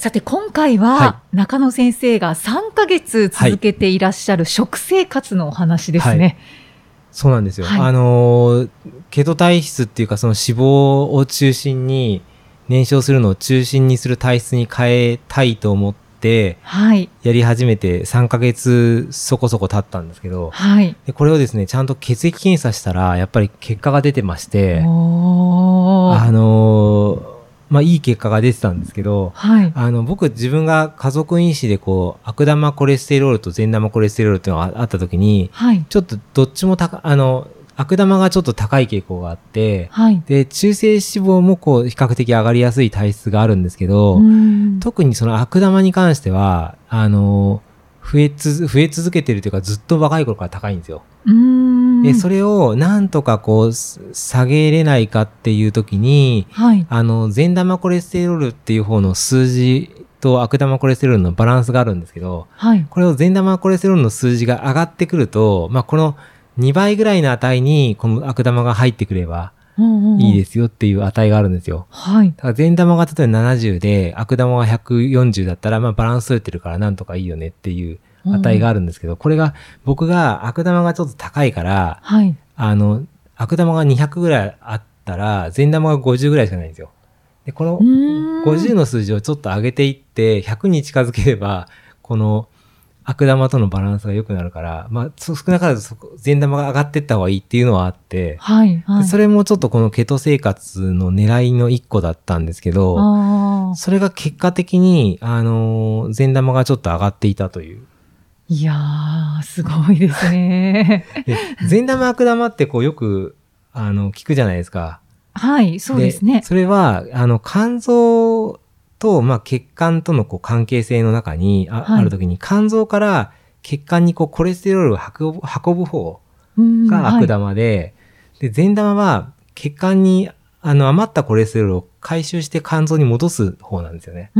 さて、今回は、は中野先生が3ヶ月続けていらっしゃる食生活のお話ですね。そうなんですよ、はいあのーケト体質っていうかその脂肪を中心に燃焼するのを中心にする体質に変えたいと思ってはい。やり始めて3ヶ月そこそこ経ったんですけどはい。でこれをですねちゃんと血液検査したらやっぱり結果が出てましてあのーまあいい結果が出てたんですけどはい。あの僕自分が家族因子でこう悪玉コレステロールと善玉コレステロールっていうのがあった時にはい。ちょっとどっちも高あの悪玉がちょっと高い傾向があってはい。で中性脂肪もこう比較的上がりやすい体質があるんですけど、うん特にその悪玉に関してはあの増えつ増え続けてるというかずっと若い頃から高いんですよ。うんでそれをなんとかこうす下げれないかっていう時にはい。あの善玉コレステロールっていう方の数字と悪玉コレステロールのバランスがあるんですけどはい。これを善玉コレステロールの数字が上がってくると、まあ、この2倍ぐらいの値にこの悪玉が入ってくればいいですすよっていう値があるんですよ。はい。だから善玉が例えば70で悪玉が140だったら、まあ、バランス取れてるからなんとかいいよねっていう値があるんですけど、これが僕が悪玉がちょっと高いから、はい。あの、悪玉が200ぐらいあったら、善玉が50ぐらいしかないんですよ。で、このうん50の数字をちょっと上げていって、100に近づければ、この悪玉とのバランスが良くなるから、まあ、そ少なからずそこ善玉が上がっていった方がいいっていうのはあって、はい。はい。でそれもちょっとこのケト生活の狙いの一個だったんですけど、それが結果的に、あのー善玉がちょっと上がっていたという。いやー、すごいですね。で善玉悪玉ってこうよく、あの、聞くじゃないですか。はい。そうですね。それは、あの、肝臓と、まあ、血管とのこう関係性の中にあ,、はいあるときに、肝臓から血管にこうコレステロールを運ぶ運ぶ方うんが悪はい玉で、で、善玉は血管にあの余ったコレステロールを回収して肝臓に戻す方なんですよね。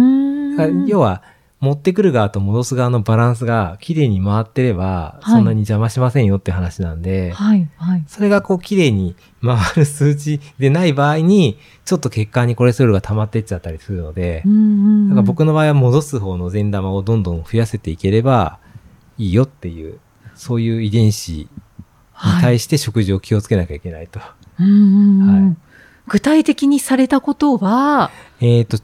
要は、持ってくる側と戻す側のバランスが綺麗に回ってれば、はいそんなに邪魔しませんよって話なんで、はい。はい。それがこう綺麗に回る数値でない場合に、ちょっと血管にコレステロールが溜まってっちゃったりするので、うんうんうんだから僕の場合は戻す方の善玉をどんどん増やせていければいいよっていう、そういう遺伝子に対して食事を気をつけなきゃいけないと。はい具体的にされたことは、えっ、と、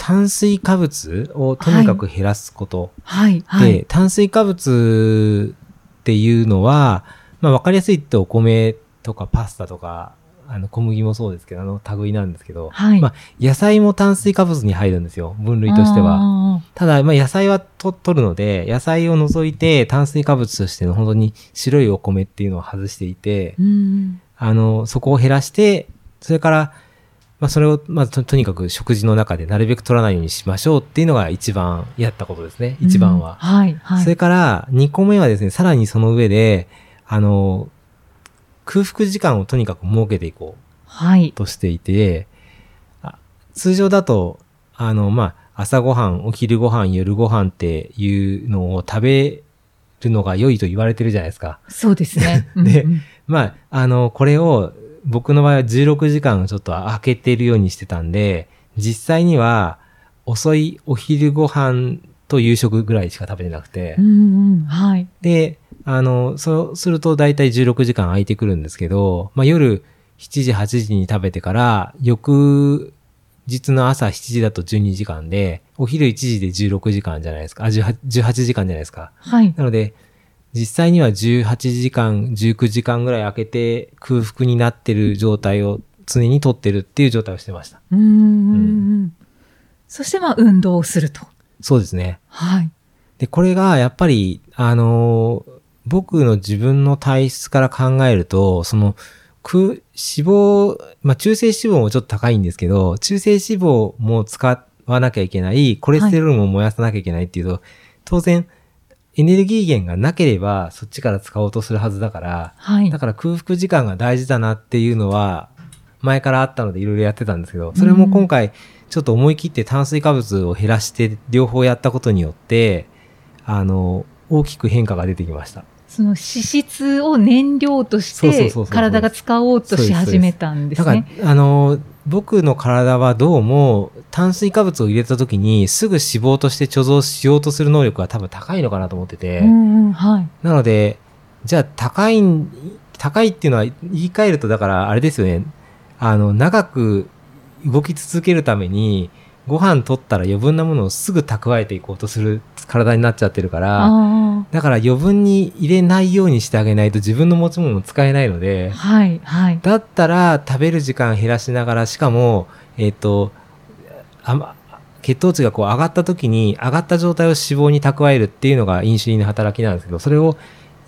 炭水化物をとにかく減らすこと。はい。はい。で、炭水化物っていうのは、まあ分かりやすいってお米とかパスタとか、あの小麦もそうですけど、あの類なんですけど、はいまあ野菜も炭水化物に入るんですよ、分類としては。は。ただ、まあ野菜はと取るので、野菜を除いて炭水化物としての本当に白いお米っていうのを外していて、うんあの、そこを減らして、それから、まあそれを、まあととにかく食事の中でなるべく取らないようにしましょうっていうのが一番やったことですね、一番は。うんはい。はい。それから、2個目はですね、さらにその上で、あの、空腹時間をとにかく設けていこはい。うとしていて、あ通常だと、あの、まあ、朝ごはん、お昼ごはん、夜ごはんっていうのを食べるのが良いと言われてるじゃないですか。そうですね。でうんうんまあ、あの、これを僕の場合は16時間ちょっと空けてるようにしてたんで、実際には遅いお昼ご飯と夕食ぐらいしか食べてなくて、うんうんはい。で、あの、そうすると大体16時間空いてくるんですけど、まあ夜7時、8時に食べてから、翌日の朝7時だと12時間で、お昼1時で16時間じゃないですか。あ、18, 18時間じゃないですか。はい。なので、実際には18時間、19時間ぐらい空けて空腹になってる状態を常にとってるっていう状態をしてました。うんうんうんそして、まあ、運動をすると。そうですね。はい。で、これがやっぱり、あのー僕の自分の体質から考えると、その、空脂肪、まあ、中性脂肪もちょっと高いんですけど、中性脂肪も使わなきゃいけない、コレステロールも燃やさなきゃいけないっていうと、当然、エネルギー源がなければそっちから使おうとするはずだから、はいだ。から空腹時間が大事だなっていうのは、前からあったのでいろいろやってたんですけど、それも今回、ちょっと思い切って炭水化物を減らして両方やったことによって、あの、大きく変化が出てきました。その脂質を燃料として体が使おうとし始めたんですだからね。、あの、僕の体はどうも炭水化物を入れた時にすぐ脂肪として貯蔵しようとする能力が多分高いのかなと思ってて、うんうん、はい。なので、じゃあ高いん、高いっていうのは言い換えるとだからあれですよね。あの、長く動き続けるために、ご飯取ったら余分なものをすぐ蓄えていこうとする体になっちゃってるから、あだから余分に入れないようにしてあげないと自分の持ち物を使えないのであ、、はい、はい。だったら食べる時間減らしながら、しかも、えっ、と、あま、血糖値がこう上がった時に、上がった状態を脂肪に蓄えるっていうのがインシュリンの働きなんですけど、それを、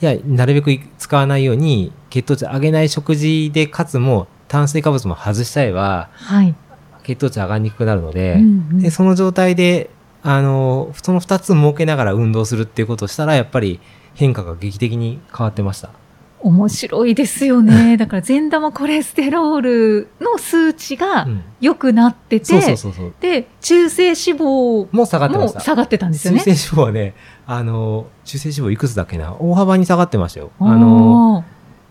いや、なるべく使わないように、血糖値上げない食事で、かつも炭水化物も外しちゃえば、はい。血糖値上がりにくくなるので、うんうんでその状態で、あの、その二つ設けながら運動するっていうことをしたら、やっぱり変化が劇的に変わってました。面白いですよね。だから善玉コレステロールの数値がうん良くなってて、そうそうそうそう。で、中性脂肪もう下がってまもした。下がってたんですよね。中性脂肪はね、あの、中性脂肪いくつだっけな？大幅に下がってましたよ。あの、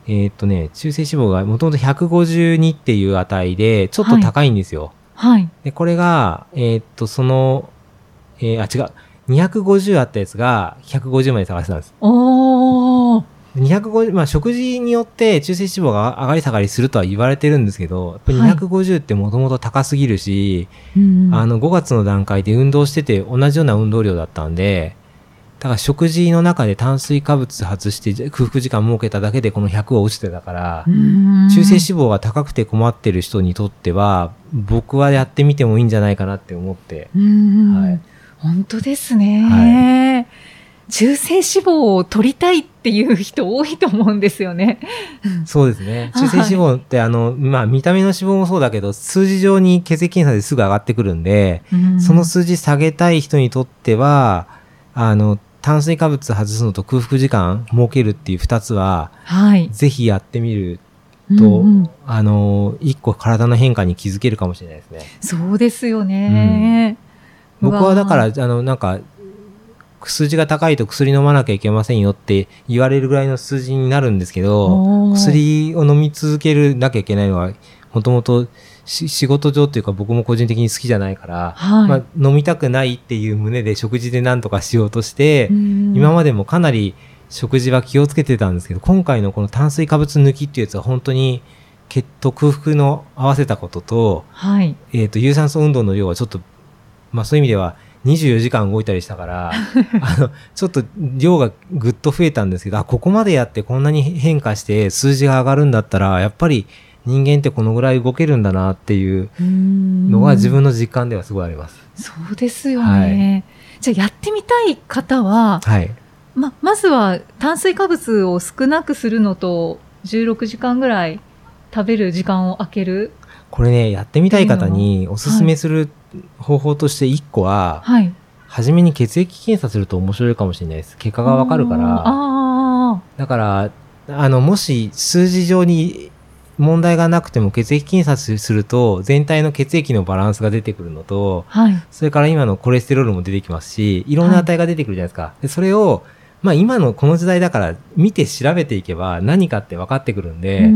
えーっとね、中性脂肪がもともと152っていう値で、ちょっと高いんですよ。はい。で、これが、えーっと、その、えーあ、違う。250あったやつが150まで下がってたんです。おー。250、まあ食事によって中性脂肪が上がり下がりするとは言われてるんですけど、やっぱりはい250ってもともと高すぎるし、うんあの、5月の段階で運動してて同じような運動量だったんで、だから食事の中で炭水化物外して空腹時間設けただけでこの100は落ちてたから、うん中性脂肪が高くて困ってる人にとっては、僕はやってみてもいいんじゃないかなって思って。うんはい本当ですね、中性脂肪を取りたいっていう人多いと思うんですよね。そうですね。はい中性脂肪ってあの、まあ見た目の脂肪もそうだけど、数字上に血液検査ですぐ上がってくるんで、その数字下げたい人にとっては、あの、炭水化物外すのと空腹時間設けるっていう二つは、はい。ぜひやってみると、うんうんあの、一個体の変化に気づけるかもしれないですね。そうですよね。僕はだから、あの、なんか、数字が高いと薬飲まなきゃいけませんよって言われるぐらいの数字になるんですけど、薬を飲み続けるなきゃいけないのは、もともとし仕事上っていうか僕も個人的に好きじゃないから、はい。まあ、飲みたくないっていう胸で食事で何とかしようとして、うん。今までもかなり食事は気をつけてたんですけど、今回のこの炭水化物抜きっていうやつは本当に血糖空腹の合わせたことと、はい。えっ、と、有酸素運動の量はちょっと、まあそういう意味では24時間動いたりしたから、あの、ちょっと量がぐっと増えたんですけど、あ、ここまでやってこんなに変化して数字が上がるんだったら、やっぱり人間ってこのぐらい動けるんだなっていうののが自分の実感ではすごいあります。そうですよね。じゃあやってみたい方は、はい。ま、まずは炭水化物を少なくするのと、16時間ぐらい食べる時間を空ける。これね、やってみたい方におすすめする方法として1個は、はい。初めに血液検査すると面白いかもしれないです。結果がわかるから。あだから、あの、もし数字上に問題がなくても血液検査すると全体の血液のバランスが出てくるのと、あ、はい。それから今のコレステロールも出てきますし、いろんな値が出てくるじゃないですか。でそれを、まあ今のこの時代だから見て調べていけば何かって分かってくるんで、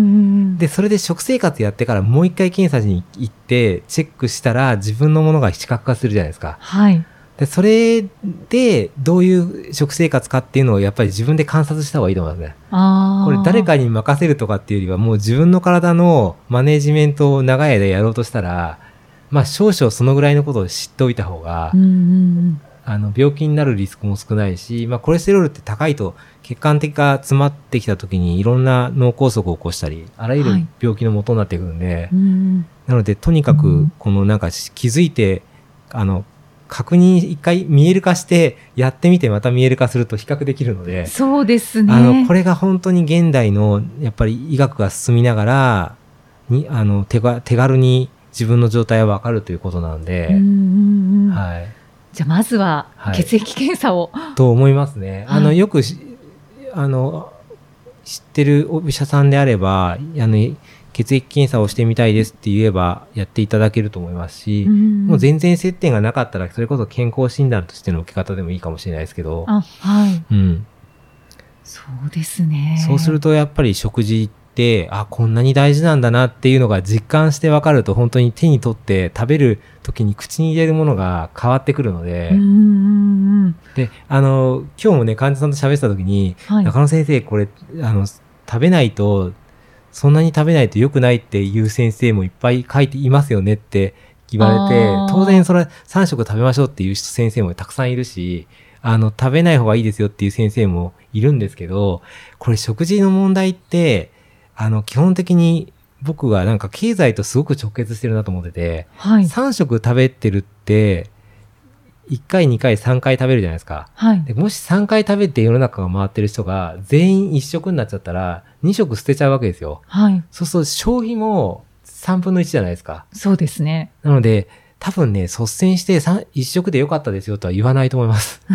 で、それで食生活やってからもう一回検査に行ってチェックしたら自分のものが視覚化するじゃないですか。はい。で、それでどういう食生活かっていうのをやっぱり自分で観察した方がいいと思いますね。ああ。これ誰かに任せるとかっていうよりはもう自分の体のマネジメントを長い間やろうとしたら、まあ少々そのぐらいのことを知っておいた方が、うんうんうん。あの病気になるリスクも少ないし、まあコレステロールって高いと血管的が詰まってきた時にいろんな脳梗塞を起こしたり、あらゆるはい病気の元になってくるんで、うんうんなのでとにかくうんこのなんかし気づいて、あの、確認一回見える化してやってみてまた見える化すると比較できるので、そうですね。あの、これが本当に現代の、やっぱり医学が進みながら、に、あの、手が、手軽に自分の状態はわかるということなんで、はい。じゃあまずははい血液検査を。と思いますね。あの、はいよくし、あの、知ってるお医者さんであれば、あの、血液検査をしてみたいですって言えばやっていただけると思いますし、もう全然接点がなかったら、それこそ健康診断としての受け方でもいいかもしれないですけど、あ、はい。うん。そうですね。そうするとやっぱり食事って、あ、こんなに大事なんだなっていうのが実感してわかると、本当に手に取って食べる時に口に入れるものが変わってくるので。で、あの、今日もね、患者さんと喋ってた時に、はい。中野先生、これ、あの、食べないと、そんなに食べないと良くないっていう先生もいっぱい書いていますよねって言われて当然それは3食食べましょうっていう先生もたくさんいるし、あの、食べない方がいいですよっていう先生もいるんですけど、これ食事の問題って、あの、基本的に僕がなんか経済とすごく直結してるなと思ってて、はい。3食食べてるって、1回、2回、3回食べるじゃないですか。はい。でもし3回食べて世の中が回ってる人が全員1食になっちゃったら2食捨てちゃうわけですよ。はい。そうすると消費も3分の1じゃないですか。そうですね。なので多分ね、率先して1食で良かったですよとは言わないと思います。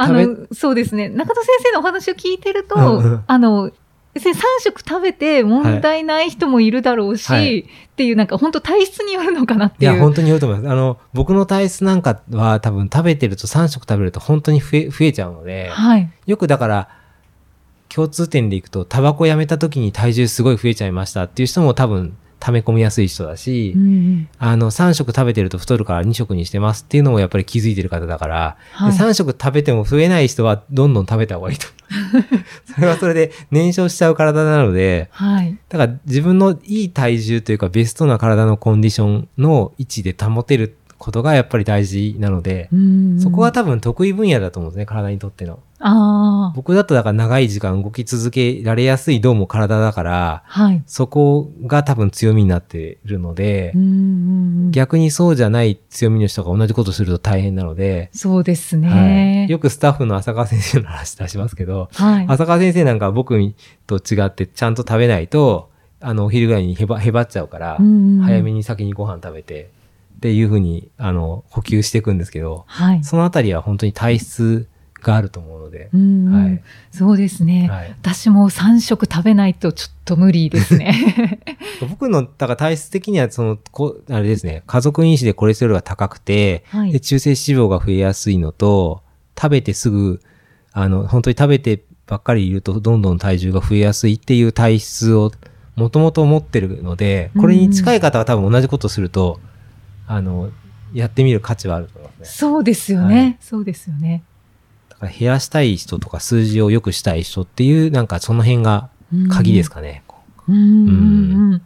あの、そうですね。中田先生のお話を聞いてると、うんうんあの、別に3食食べて問題ない人もいるだろうし、はいっていうなんか本当体質によるのかなっていう。いや、本当に言うと思います。あの、僕の体質なんかは多分食べてると3食食べると本当に増え、増えちゃうので、はい。よくだから、共通点でいくと、タバコやめた時に体重すごい増えちゃいましたっていう人も多分溜め込みやすい人だし、うんうんあの、3食食べてると太るから2食にしてますっていうのもやっぱり気づいてる方だから、はいで3食食べても増えない人はどんどん食べた方がいいと。それはそれで燃焼しちゃう体なので、はい。だから自分のいい体重というかベストな体のコンディションの位置で保てることがやっぱり大事なので、そこは多分得意分野だと思うんですね、体にとっての。僕だとだから長い時間動き続けられやすいどうも体だから、はい。そこが多分強みになっているので、逆にそうじゃない強みの人が同じことすると大変なので、そうですはね。い、よくスタッフの浅川先生の話出しますけど、はい。浅川先生なんかは僕と違ってちゃんと食べないと、あの、お昼ぐらいにへば、へばっちゃうから、早めに先にご飯食べて、っていうふうに、あの、補給していくんですけど、はい。そのあたりは本当に体質があると思うのでう、んうんはいそうですね。はい私も3食食べないとちょっと無理ですね。僕の、だから体質的には、その、こあれですね、家族因子でコレステロールが高くて、はいで中性脂肪が増えやすいのと、食べてすぐ、あの、本当に食べてばっかりいると、どんどん体重が増えやすいっていう体質を、もともと持ってるので、これに近い方は多分同じことすると、あの、やってみる価値はあると思いますね。そうですよね。はいそうですよね。だから減らしたい人とか数字を良くしたい人っていう、なんかその辺が鍵ですかね。うんうんうん。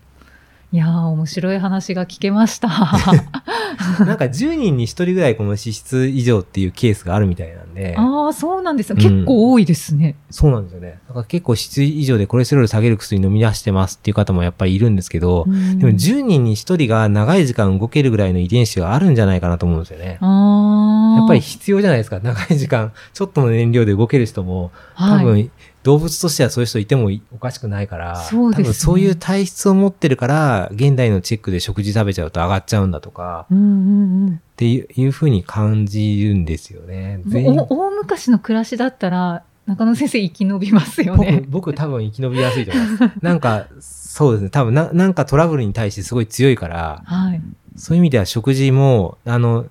いやー、面白い話が聞けました。なんか10人に1人ぐらいこの脂質異常っていうケースがあるみたいなんで、ああ、そうなんですよ。うん結構多いですね。そうなんですよね。だから結構脂質異常でコレステロール下げる薬飲み出してますっていう方もやっぱりいるんですけど、うんでも10人に1人が長い時間動けるぐらいの遺伝子があるんじゃないかなと思うんですよね。やっぱり必要じゃないですか。長い時間、ちょっとの燃料で動ける人も、多はい、分、動物としてはそういう人いてもおかしくないから、ね多分そういう体質を持ってるから、現代のチェックで食事食べちゃうと上がっちゃうんだとか、うんうんうん。っていうふうに感じるんですよね。大昔の暮らしだったら、中野先生生き延びますよ僕ね。僕多分生き延びやすいと思います。なんか、そうですね。多分な、なんかトラブルに対してすごい強いから、はい。そういう意味では食事も、あの、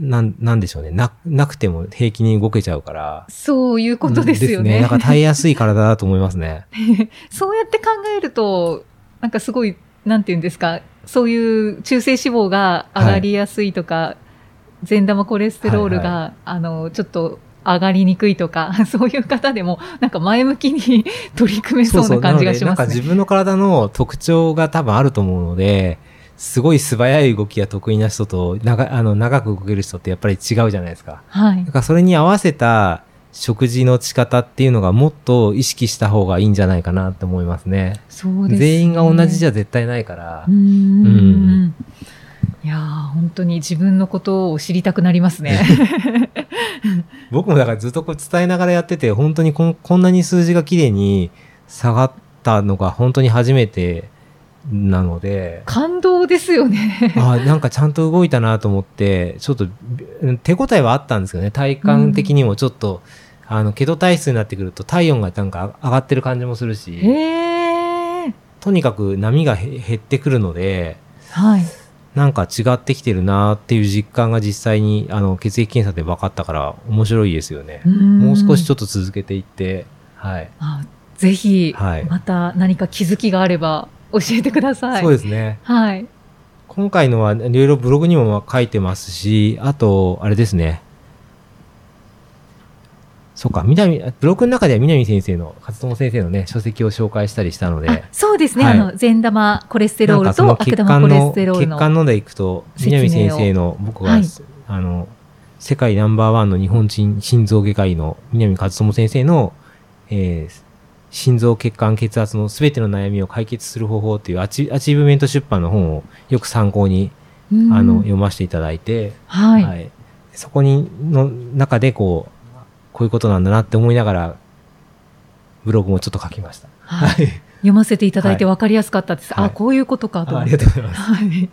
なん、なんでしょうね。な、なくても平気に動けちゃうから。そういうことですよね。だから耐えやすい体だと思いますね。そうやって考えると、なんかすごい、なんていうんですか、そういう中性脂肪が上がりやすいとか、善玉コレステロールが、はいあの、ちょっと上がりにくいとか、そういう方でも、なんか前向きに 取り組めそうな感じがしなのでなんかますね。自分の体の特徴が多分あると思うので、すごい素早い動きが得意な人と、長あの長く動ける人ってやっぱり違うじゃないですか。はいだ。からそれに合わせた食事の仕方っていうのがもっと意識した方がいいんじゃないかなって思いますね。そうです、ね。全員が同じじゃゃ絶対ないから。うんうんいやー本当に自分のことを知りたくなりますね。僕もだからずっとこう伝えながらやってて、本当にこんこんなに数字が綺麗に下がったのが本当に初めてなので、感動ですよね。あなんかちゃんと動いたなと思って、ちょっとび手応えはあったんですけどね、体感的にもちょっと、あの、ケト体質になってくると体温がなんか上がってる感じもするし。とにかく波がへ減ってくるので、はい。なんか違ってきてるなっていう実感が実際にあの血液検査で分かったから面白いですよね。ももう少しちょっと続けていって、はい。あぜひ、はいまた何か気づきがあれば教えてください。そうですね。はい。今回のはいろいろブログにも書いてますし、あと、あれですね。そうか、南、ブログの中では南先生の、和友先生のね、書籍を紹介したりしたのあで、そうですね、はいあの善玉コレステロールと悪玉コレステロール血の。管飲んでいくと、南先生の、僕が、はいあの、世界ナンバーワンの日本人心臓外科医の南和友先生の、えー心臓血管血圧のすべての悩みを解決する方法っていうアチアチーブメント出版の本をよく参考に、うんあの読ませていただいて、はい、そこにの中でこうこういうことなんだなって思いながらブログもちょっと書きました。はい読ませていただいては分かりやすかったです。はいあ、こういうことかとああ思って。りがとうございます。はい。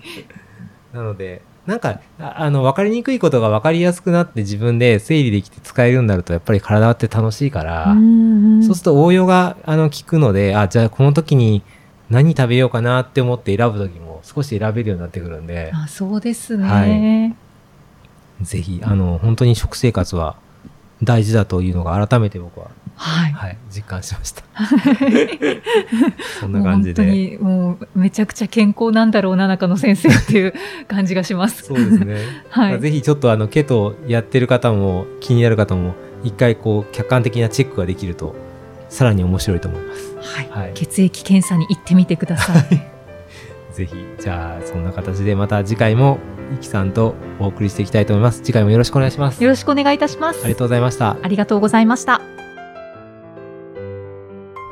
なのでなんかああの分かりにくいことが分かりやすくなって自分で整理できて使えるようになるとやっぱり体って楽しいから、うんそうすると応用があの効くのであじゃあこの時に何食べようかなって思って選ぶ時も少し選べるようになってくるんであそうですね。はいぜひあの本当に食生活は大事だというのが改めて僕は、はい。はい、実感しました。そんな感じで。本当にもうめちゃくちゃ健康なんだろうな中野先生っていう感じがします。そうですね。はいまあぜひちょっとあのケトやってる方も気になる方も一回こう客観的なチェックができるとさらに面白いと思います。はい。はい。血液検査に行ってみてください。ぜひじゃあそんな形でまた次回もイキさんとお送りしていきたいと思います。次回もよろしくお願いします。よろしくお願いいたします。ありがとうございました。ありがとうございました。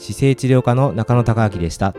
姿勢治療科の中野孝明でした。